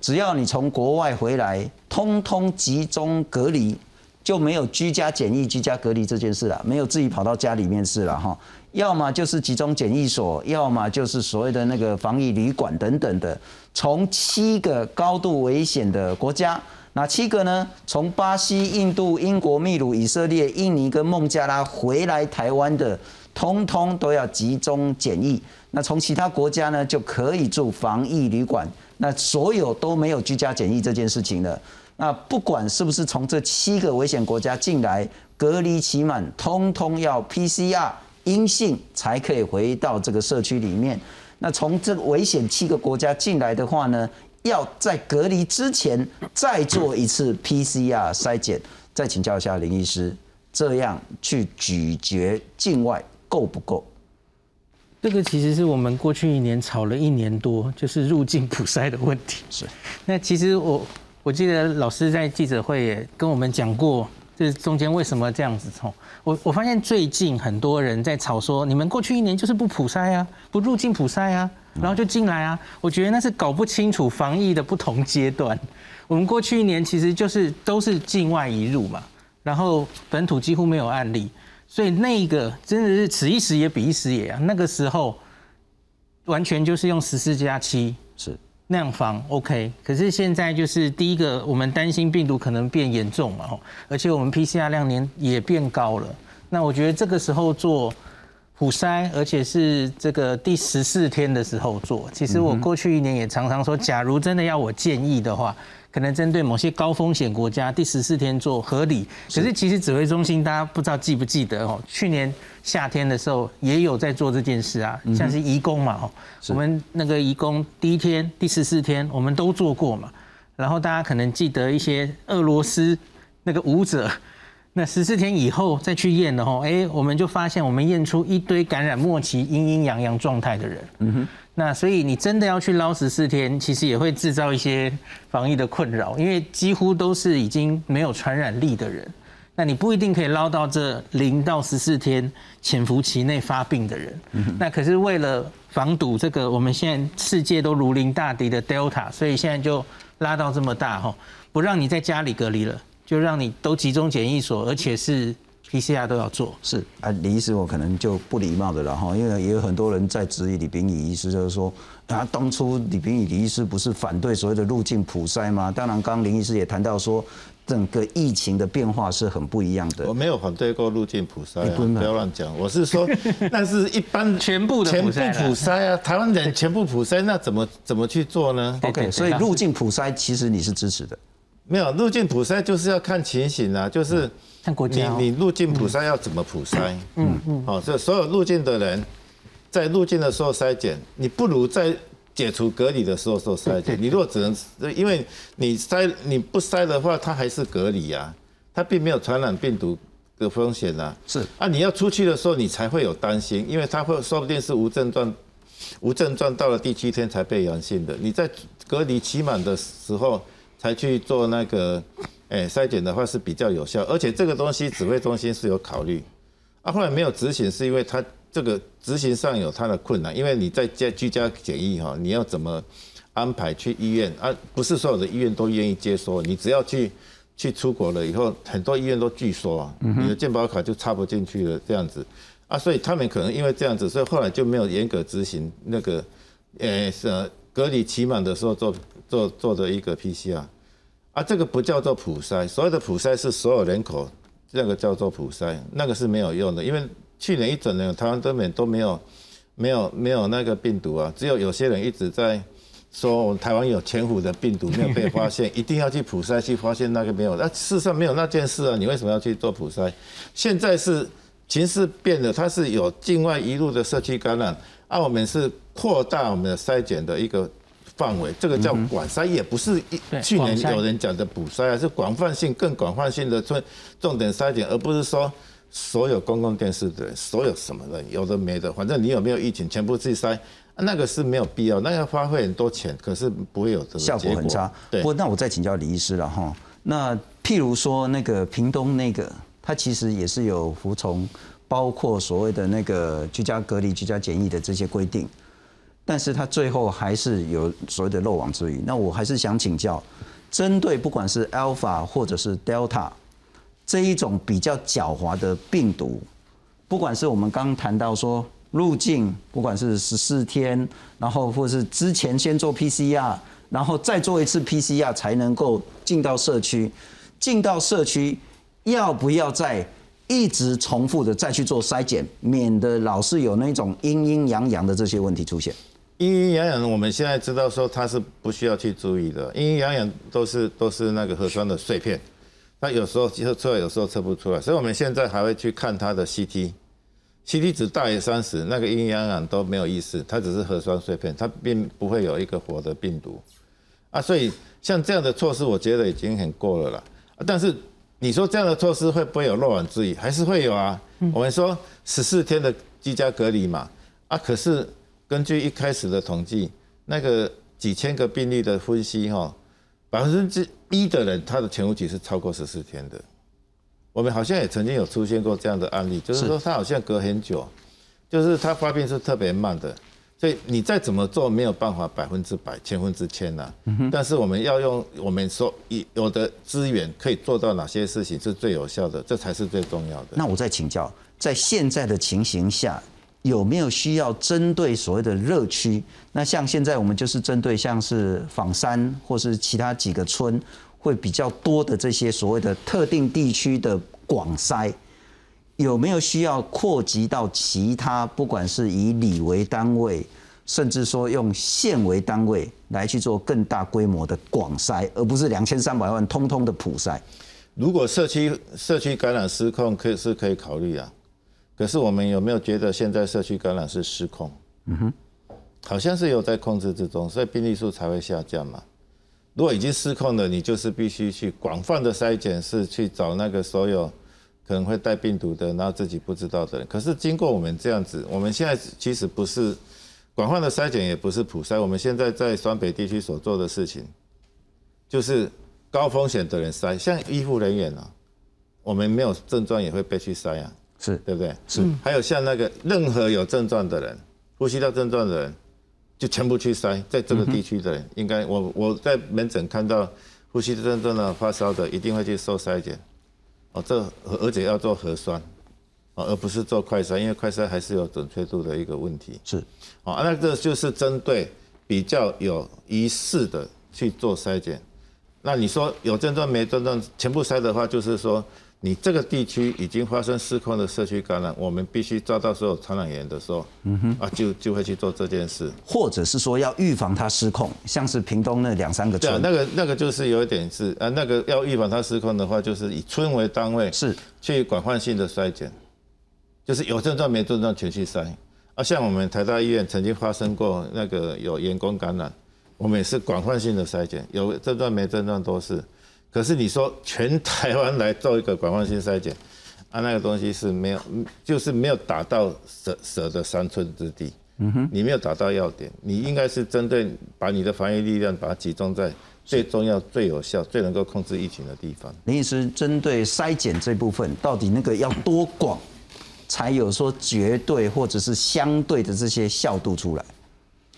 只要你从国外回来，通通集中隔离，就没有居家检疫、居家隔离这件事了，没有自己跑到家里面是了哈。要么就是集中检疫所，要么就是所谓的那个防疫旅馆等等的。从七个高度危险的国家，哪七个呢？从巴西、印度、英国、秘鲁、以色列、印尼跟孟加拉回来台湾的，通通都要集中检疫。那从其他国家呢，就可以住防疫旅馆。那所有都没有居家检疫这件事情了。那不管是不是从这七个危险国家进来，隔离期满，通通要 PCR。阴性才可以回到这个社区里面。那从这个危险七个国家进来的话呢，要在隔离之前再做一次 PCR 筛检。再请教一下林医师，这样去咀嚼境外够不够？这个其实是我们过去一年吵了一年多，就是入境普筛的问题。是。那其实我我记得老师在记者会也跟我们讲过。这中间为什么这样子？从我我发现最近很多人在吵说，你们过去一年就是不普筛啊，不入境普筛啊，然后就进来啊。我觉得那是搞不清楚防疫的不同阶段。我们过去一年其实就是都是境外移入嘛，然后本土几乎没有案例，所以那个真的是此一时也彼一时也啊。那个时候完全就是用十四加七是。那样防 OK，可是现在就是第一个，我们担心病毒可能变严重嘛，而且我们 PCR 量年也变高了。那我觉得这个时候做普筛，而且是这个第十四天的时候做，其实我过去一年也常常说，假如真的要我建议的话。可能针对某些高风险国家，第十四天做合理。可是其实指挥中心大家不知道记不记得哦？去年夏天的时候也有在做这件事啊，像是移工嘛哦，我们那个移工第一天、第十四天我们都做过嘛。然后大家可能记得一些俄罗斯那个舞者，那十四天以后再去验的哦，哎，我们就发现我们验出一堆感染末期阴阴阳阳状态的人。嗯哼。那所以你真的要去捞十四天，其实也会制造一些防疫的困扰，因为几乎都是已经没有传染力的人，那你不一定可以捞到这零到十四天潜伏期内发病的人。那可是为了防堵这个我们现在世界都如临大敌的 Delta，所以现在就拉到这么大哈，不让你在家里隔离了，就让你都集中检疫所，而且是。PCR 都要做，是啊，李医师我可能就不礼貌的了哈，因为也有很多人在质疑李炳宇医师，就是说啊，当初李炳宇李医师不是反对所谓的入境普筛吗？当然，刚刚林医师也谈到说，整个疫情的变化是很不一样的。我没有反对过入境普筛，不要乱讲。我是说，(laughs) 但是一般全部的全部普筛啊，台湾人全部普筛，那怎么怎么去做呢？OK，所以入境普筛其实你是支持的。没有入境普筛就是要看情形啊，就是你你入境普筛要怎么普筛？嗯嗯，好，这所有入境的人在入境的时候筛检，你不如在解除隔离的时候做筛检。你如果只能，因为你筛你不筛的话，它还是隔离啊，它并没有传染病毒的风险啊。是啊，你要出去的时候你才会有担心，因为它会说不定是无症状，无症状到了第七天才被阳性的。你在隔离期满的时候。才去做那个，诶，筛检的话是比较有效，而且这个东西指挥中心是有考虑，啊，后来没有执行是因为他这个执行上有他的困难，因为你在家居家检疫哈，你要怎么安排去医院啊？不是所有的医院都愿意接收，你只要去去出国了以后，很多医院都拒收啊，你的健保卡就插不进去了这样子，啊，所以他们可能因为这样子，所以后来就没有严格执行那个，诶，是隔离期满的时候做。做做的一个 PCR，啊，这个不叫做普筛，所有的普筛是所有人口，那个叫做普筛，那个是没有用的，因为去年一整年台湾根本都没有，没有没有那个病毒啊，只有有些人一直在说我们台湾有潜伏的病毒没有被发现，(laughs) 一定要去普筛去发现那个没有，那事实上没有那件事啊，你为什么要去做普筛？现在是情势变了，它是有境外一路的社区感染，啊，我们是扩大我们的筛检的一个。范围这个叫管筛，也不是一去年有人讲的补筛啊，是广泛性、更广泛性的重重点筛检，而不是说所有公共电视的人、所有什么人有的没的，反正你有没有疫情，全部去筛，那个是没有必要，那要花费很多钱，可是不会有这个效果很差。对，不过那我再请教李医师了哈，那譬如说那个屏东那个，他其实也是有服从包括所谓的那个居家隔离、居家检疫的这些规定，但是他最后还是有所谓的漏网之鱼。那我还是想请教，针对不管是 Alpha 或者是 Delta 这一种比较狡猾的病毒，不管是我们刚谈到说入境，不管是十四天，然后或是之前先做 PCR，然后再做一次 PCR 才能够进到社区，进到社区要不要再一直重复的再去做筛检，免得老是有那种阴阴阳阳的这些问题出现。阴阴阳阳，我们现在知道说它是不需要去注意的，阴阴阳阳都是都是那个核酸的碎片，它有时候测出来，有时候测不出来，所以我们现在还会去看它的 CT，CT 值大于三十，那个阴阴阳阳都没有意思，它只是核酸碎片，它并不会有一个活的病毒啊，所以像这样的措施，我觉得已经很过了啦。但是你说这样的措施会不会有漏网之鱼？还是会有啊。我们说十四天的居家隔离嘛，啊，可是根据一开始的统计，那个几千个病例的分析哈，百分之一的人他的潜伏期是超过十四天的。我们好像也曾经有出现过这样的案例，就是说他好像隔很久，就是他发病是特别慢的。所以你再怎么做没有办法百分之百、千分之千呐、但是我们要用我们说有的资源可以做到哪些事情是最有效的，这才是最重要的。那我再请教，在现在的情形下，有没有需要针对所谓的热区？那像现在我们就是针对像是仿山或是其他几个村会比较多的这些所谓的特定地区的广筛。有没有需要扩及到其他，不管是以里为单位，甚至说用县为单位来去做更大规模的广筛，而不是两千三百万通通的普筛？如果社区社区感染失控，可以是可以考虑啊。可是我们有没有觉得现在社区感染是失控？嗯哼，好像是有在控制之中，所以病例数才会下降嘛。如果已经失控了，你就是必须去广泛的筛检，是去找那个所有。可能会带病毒的，然后自己不知道的人。可是经过我们这样子，我们现在其实不是广泛的筛检，也不是普筛。我们现在在双北地区所做的事情，就是高风险的人筛，像医护人员啊，我们没有症状也会被去筛啊，是对不对？是。还有像那个任何有症状的人，呼吸道症状的人，就全部去筛。在这个地区的人，应该我我在门诊看到呼吸道症状的发烧的，一定会去受筛检。哦，这而且要做核酸，哦，而不是做快筛，因为快筛还是有准确度的一个问题。是，哦，那这就是针对比较有疑似的去做筛检。那你说有症状没症状全部筛的话，就是说你这个地区已经发生失控的社区感染，我们必须抓到所有传染源的时候，嗯哼，啊，就就会去做这件事，或者是说要预防它失控，像是屏东那两三个村，那个那个就是有一点是啊，那个要预防它失控的话，就是以村为单位，是。去广泛性的筛检，就是有症状没症状全去筛。啊，像我们台大医院曾经发生过那个有员工感染，我们也是广泛性的筛检，有症状没症状都是。可是你说全台湾来做一个广泛性筛检，(laughs) 啊，那个东西是没有，就是没有打到蛇蛇的三寸之地。嗯哼，你没有打到要点，你应该是针对把你的防疫力量把它集中在最重要、最有效、最能够控制疫情的地方。林医师，针对筛检这部分，到底那个要多广，才有说绝对或者是相对的这些效度出来？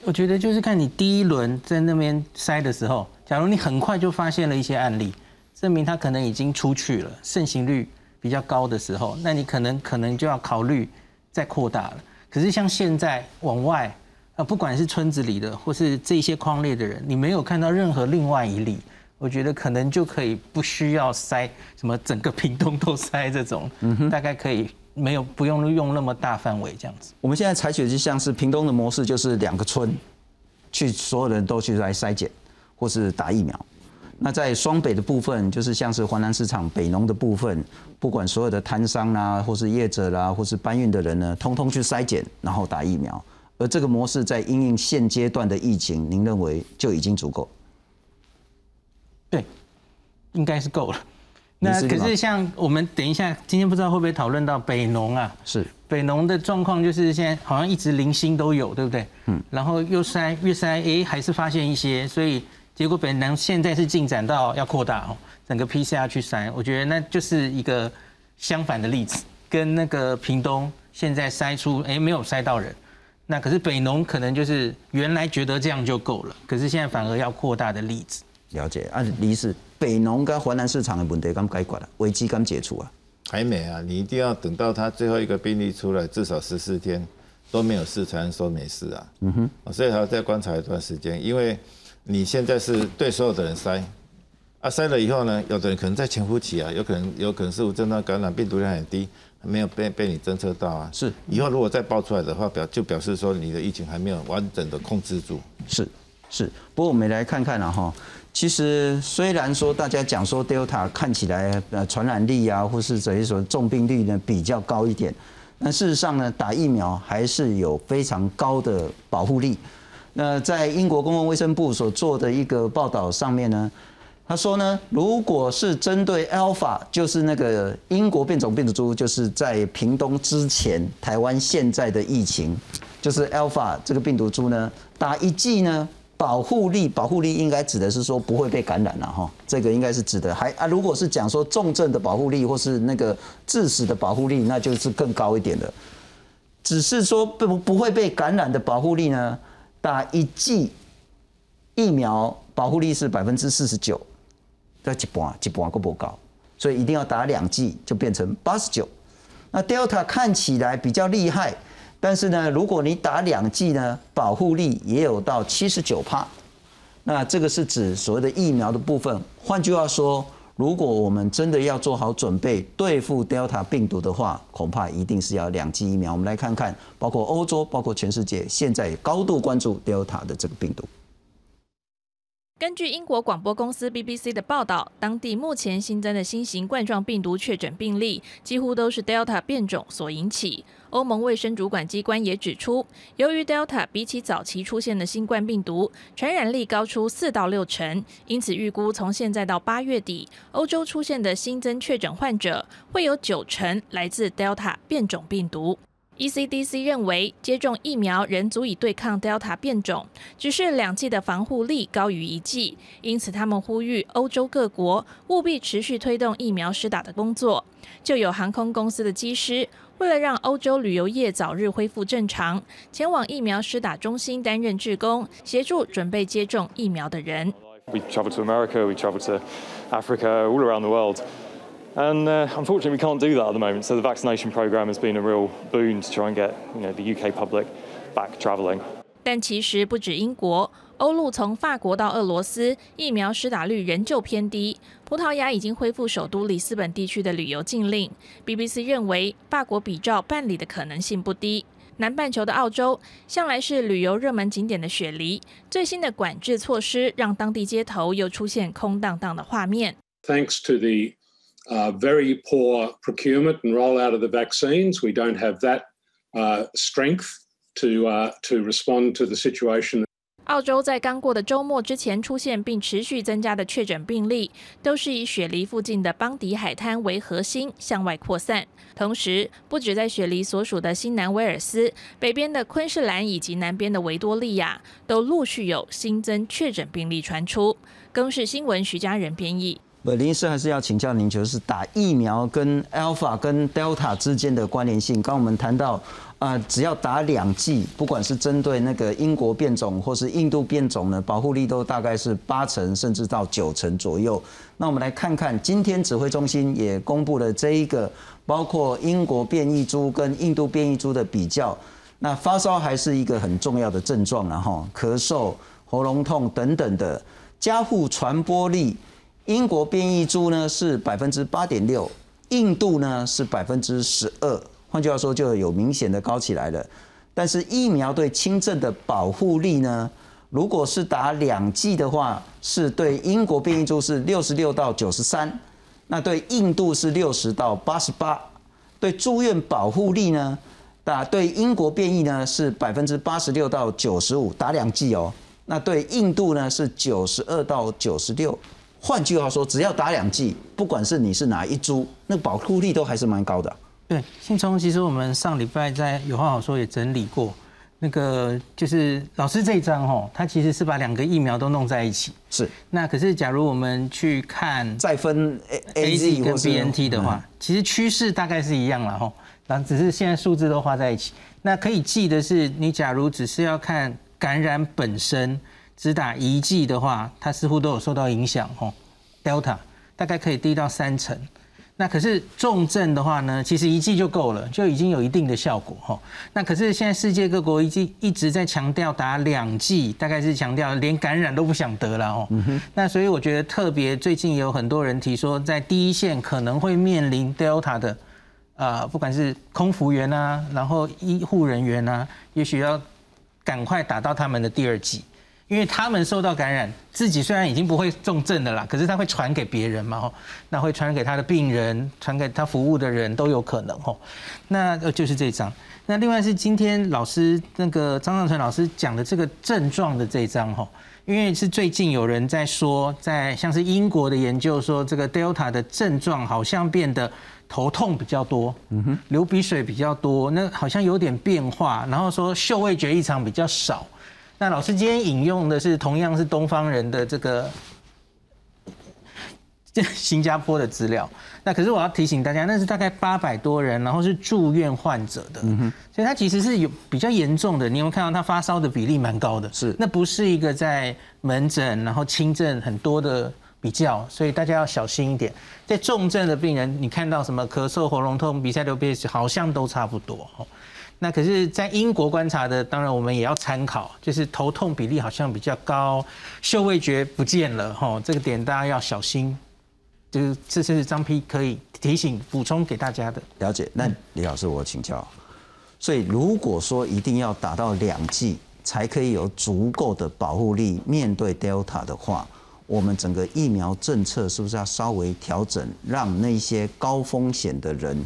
我觉得就是看你第一轮在那边筛的时候，假如你很快就发现了一些案例，证明他可能已经出去了，盛行率比较高的时候，那你可能可能就要考虑再扩大了。可是像现在往外，啊，不管是村子里的或是这些框列的人，你没有看到任何另外一例，我觉得可能就可以不需要塞什么整个屏东都塞这种，大概可以。没有，不用用那么大范围这样子。我们现在采取的就像是屏东的模式，就是两个村，去所有人都去来筛检，或是打疫苗。那在双北的部分，就是像是华南市场北农的部分，不管所有的摊商啦，或是业者啦，或是搬运的人呢，通通去筛检，然后打疫苗。而这个模式在应应现阶段的疫情，您认为就已经足够？对，应该是够了。那可是像我们等一下今天不知道会不会讨论到北农啊？是北农的状况，就是现在好像一直零星都有，对不对？嗯。然后又筛越筛，哎，还是发现一些，所以结果北农现在是进展到要扩大哦，整个 PCR 去筛，我觉得那就是一个相反的例子。跟那个屏东现在筛出，哎，没有筛到人。那可是北农可能就是原来觉得这样就够了，可是现在反而要扩大的例子。了解啊，李是北农跟华南市场的问题刚解决了，危机刚解除啊？还没啊，你一定要等到他最后一个病例出来，至少十四天都没有事才能说没事啊。嗯哼，所以还要再观察一段时间，因为你现在是对所有的人筛，啊筛了以后呢，有的人可能在潜伏期啊，有可能有可能是无症状感染，病毒量很低。没有被被你侦测到啊！是，以后如果再爆出来的话，表就表示说你的疫情还没有完整的控制住。是是，不过我们来看看了哈，其实虽然说大家讲说 Delta 看起来呃传染力啊，或是等于说重病率呢比较高一点，但事实上呢，打疫苗还是有非常高的保护力。那在英国公共卫生部所做的一个报道上面呢。他说呢，如果是针对 Alpha，就是那个英国变种病毒株，就是在屏东之前，台湾现在的疫情，就是 Alpha 这个病毒株呢，打一剂呢，保护力，保护力应该指的是说不会被感染了哈，这个应该是指的。还啊，如果是讲说重症的保护力或是那个致死的保护力，那就是更高一点的。只是说不不会被感染的保护力呢，打一剂疫苗保护力是百分之四十九。在一半，一半都不高，所以一定要打两剂，就变成八十九。那 Delta 看起来比较厉害，但是呢，如果你打两剂呢，保护力也有到七十九帕。那这个是指所谓的疫苗的部分。换句话说，如果我们真的要做好准备对付 Delta 病毒的话，恐怕一定是要两剂疫苗。我们来看看，包括欧洲，包括全世界，现在高度关注 Delta 的这个病毒。根据英国广播公司 BBC 的报道，当地目前新增的新型冠状病毒确诊病例几乎都是 Delta 变种所引起。欧盟卫生主管机关也指出，由于 Delta 比起早期出现的新冠病毒传染力高出四到六成，因此预估从现在到八月底，欧洲出现的新增确诊患者会有九成来自 Delta 变种病毒。ECDC 认为，接种疫苗仍足以对抗 Delta 变种，只是两剂的防护力高于一剂，因此他们呼吁欧洲各国务必持续推动疫苗施打的工作。就有航空公司的机师，为了让欧洲旅游业早日恢复正常，前往疫苗施打中心担任志工，协助准备接种疫苗的人。We travel to America, we travel to Africa, all around the world. And uh, unfortunately, we can't do that at the moment. So the vaccination program has been a real boon to try and get you know the UK public back travelling. 但其实不止英国，欧陆从法国到俄罗斯，疫苗施打率仍旧偏低。葡萄牙已经恢复首都里斯本地区的旅游禁令。BBC 认为，法国比照办理的可能性不低。南半球的澳洲向来是旅游热门景点的雪梨，最新的管制措施让当地街头又出现空荡荡的画面。Thanks to the uh, very poor procurement and rollout of the vaccines. We don't have that uh, strength to uh, to respond to the situation. 澳洲在刚过的周末之前出现并持续增加的确诊病例，都是以雪梨附近的邦迪海滩为核心向外扩散。同时，不止在雪梨所属的新南威尔斯、北边的昆士兰以及南边的维多利亚，都陆续有新增确诊病例传出。更是新闻徐家人编译。不，林医师还是要请教您，就是打疫苗跟 Alpha 跟 Delta 之间的关联性。刚我们谈到，啊，只要打两剂，不管是针对那个英国变种或是印度变种呢，保护力都大概是八成甚至到九成左右。那我们来看看，今天指挥中心也公布了这一个，包括英国变异株跟印度变异株的比较。那发烧还是一个很重要的症状，然后咳嗽、喉咙痛等等的，加护传播力。英国变异株呢是百分之八点六，印度呢是百分之十二，换句话说就有明显的高起来了。但是疫苗对轻症的保护力呢，如果是打两剂的话，是对英国变异株是六十六到九十三，那对印度是六十到八十八。对住院保护力呢，打对英国变异呢是百分之八十六到九十五，打两剂哦。那对印度呢是九十二到九十六。换句话说，只要打两剂，不管是你是哪一株，那保护力都还是蛮高的。对，信聪，其实我们上礼拜在有话好说也整理过，那个就是老师这一张哦，他其实是把两个疫苗都弄在一起。是。那可是假如我们去看再分 A A Z 跟 B N T 的话，其实趋势大概是一样了哈，然后只是现在数字都画在一起。那可以记的是，你假如只是要看感染本身，只打一剂的话，它似乎都有受到影响哦。Delta 大概可以低到三成。那可是重症的话呢，其实一剂就够了，就已经有一定的效果哈。那可是现在世界各国一剂一直在强调打两剂，大概是强调连感染都不想得了哦。那所以我觉得特别最近也有很多人提说，在第一线可能会面临 Delta 的，啊，不管是空服员啊，然后医护人员啊，也许要赶快打到他们的第二剂。因为他们受到感染，自己虽然已经不会重症的啦，可是他会传给别人嘛，吼，那会传给他的病人，传给他服务的人都有可能，吼。那呃就是这张。那另外是今天老师那个张尚存老师讲的这个症状的这张，吼，因为是最近有人在说，在像是英国的研究说，这个 Delta 的症状好像变得头痛比较多，嗯哼，流鼻水比较多，那好像有点变化，然后说嗅味觉异常比较少。那老师今天引用的是同样是东方人的这个这 (laughs) 新加坡的资料，那可是我要提醒大家，那是大概八百多人，然后是住院患者的，所以他其实是有比较严重的。你有没有看到他发烧的比例蛮高的？是，那不是一个在门诊然后轻症很多的比较，所以大家要小心一点。在重症的病人，你看到什么咳嗽、喉咙痛、鼻塞、流鼻血，好像都差不多。那可是，在英国观察的，当然我们也要参考，就是头痛比例好像比较高，嗅味觉不见了，吼，这个点大家要小心。就是这是张批可以提醒补充给大家的。了解。那李老师，我请教，所以如果说一定要打到两剂才可以有足够的保护力面对 Delta 的话，我们整个疫苗政策是不是要稍微调整，让那些高风险的人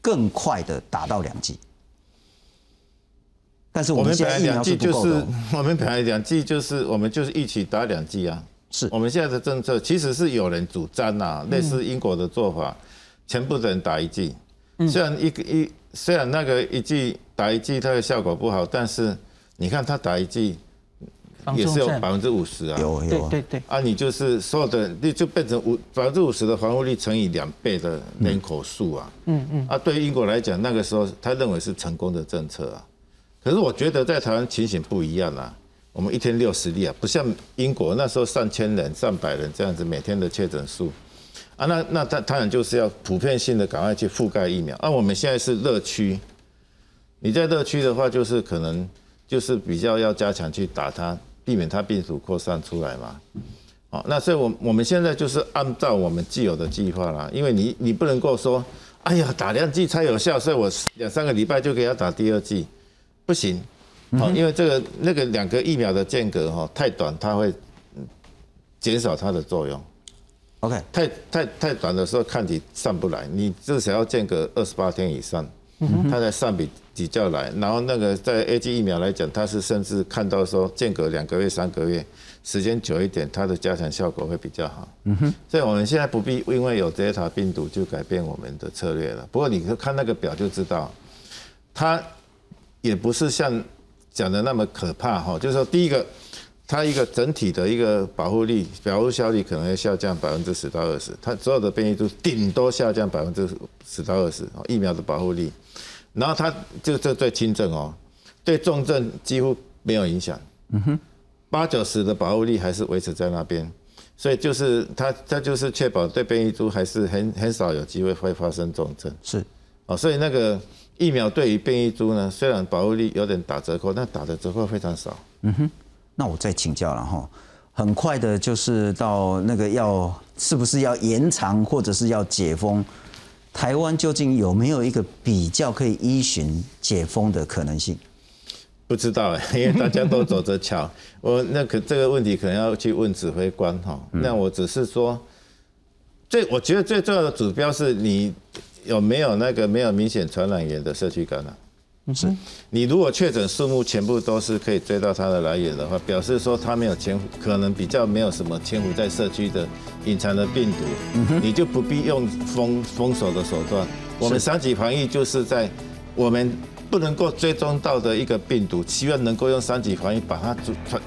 更快的打到两剂？但是我们本来两剂就是，我们本来两剂就是我们就是一起打两剂啊。是我们现在的政策，其实是有人主张呐，类似英国的做法，全部的人打一剂。虽然一个一虽然那个一剂打一剂它的效果不好，但是你看他打一剂也是有百分之五十啊。有有对对啊，你就是所有的你就变成五百分之五十的防护力乘以两倍的人口数啊。嗯嗯。啊，对英国来讲，那个时候他认为是成功的政策啊。可是我觉得在台湾情形不一样啊，我们一天六十例啊，不像英国那时候上千人、上百人这样子每天的确诊数啊，那那他当然就是要普遍性的赶快去覆盖疫苗。啊，我们现在是热区，你在热区的话，就是可能就是比较要加强去打它，避免它病毒扩散出来嘛。好，那所以，我我们现在就是按照我们既有的计划啦，因为你你不能够说，哎呀，打两剂才有效，所以我两三个礼拜就给他打第二剂。不行，好，因为这个那个两个疫苗的间隔哈太短，它会减少它的作用。OK，太太太短的时候抗体上不来，你至少要间隔二十八天以上，它才上比比较来。然后那个在 A G 疫苗来讲，它是甚至看到说间隔两个月、三个月，时间久一点，它的加强效果会比较好。嗯哼，所以我们现在不必因为有 Delta 病毒就改变我们的策略了。不过你看那个表就知道，它。也不是像讲的那么可怕哈，就是说，第一个，它一个整体的一个保护力、保护效率可能会下降百分之十到二十，它所有的变异株顶多下降百分之十到二十，疫苗的保护力，然后它就这对轻症哦，对重症几乎没有影响，嗯哼，八九十的保护力还是维持在那边，所以就是它它就是确保对变异株还是很很少有机会会发生重症，是，哦，所以那个。疫苗对于变异株呢，虽然保护力有点打折扣，但打的折扣非常少。嗯哼，那我再请教了哈，很快的就是到那个要是不是要延长或者是要解封？台湾究竟有没有一个比较可以依循解封的可能性？不知道哎，因为大家都走着瞧。我那可这个问题可能要去问指挥官哈。那我只是说，最我觉得最重要的指标是你。有没有那个没有明显传染源的社区感染？是。你如果确诊数目全部都是可以追到它的来源的话，表示说它没有潜，可能比较没有什么潜伏在社区的隐藏的病毒，你就不必用封封锁的手段。我们三级防疫就是在我们不能够追踪到的一个病毒，希望能够用三级防疫把它阻传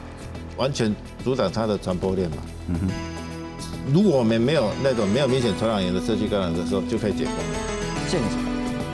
完全阻挡它的传播链嘛。嗯哼。如果我们没有那种没有明显传染源的社区感染的时候，就可以解封。现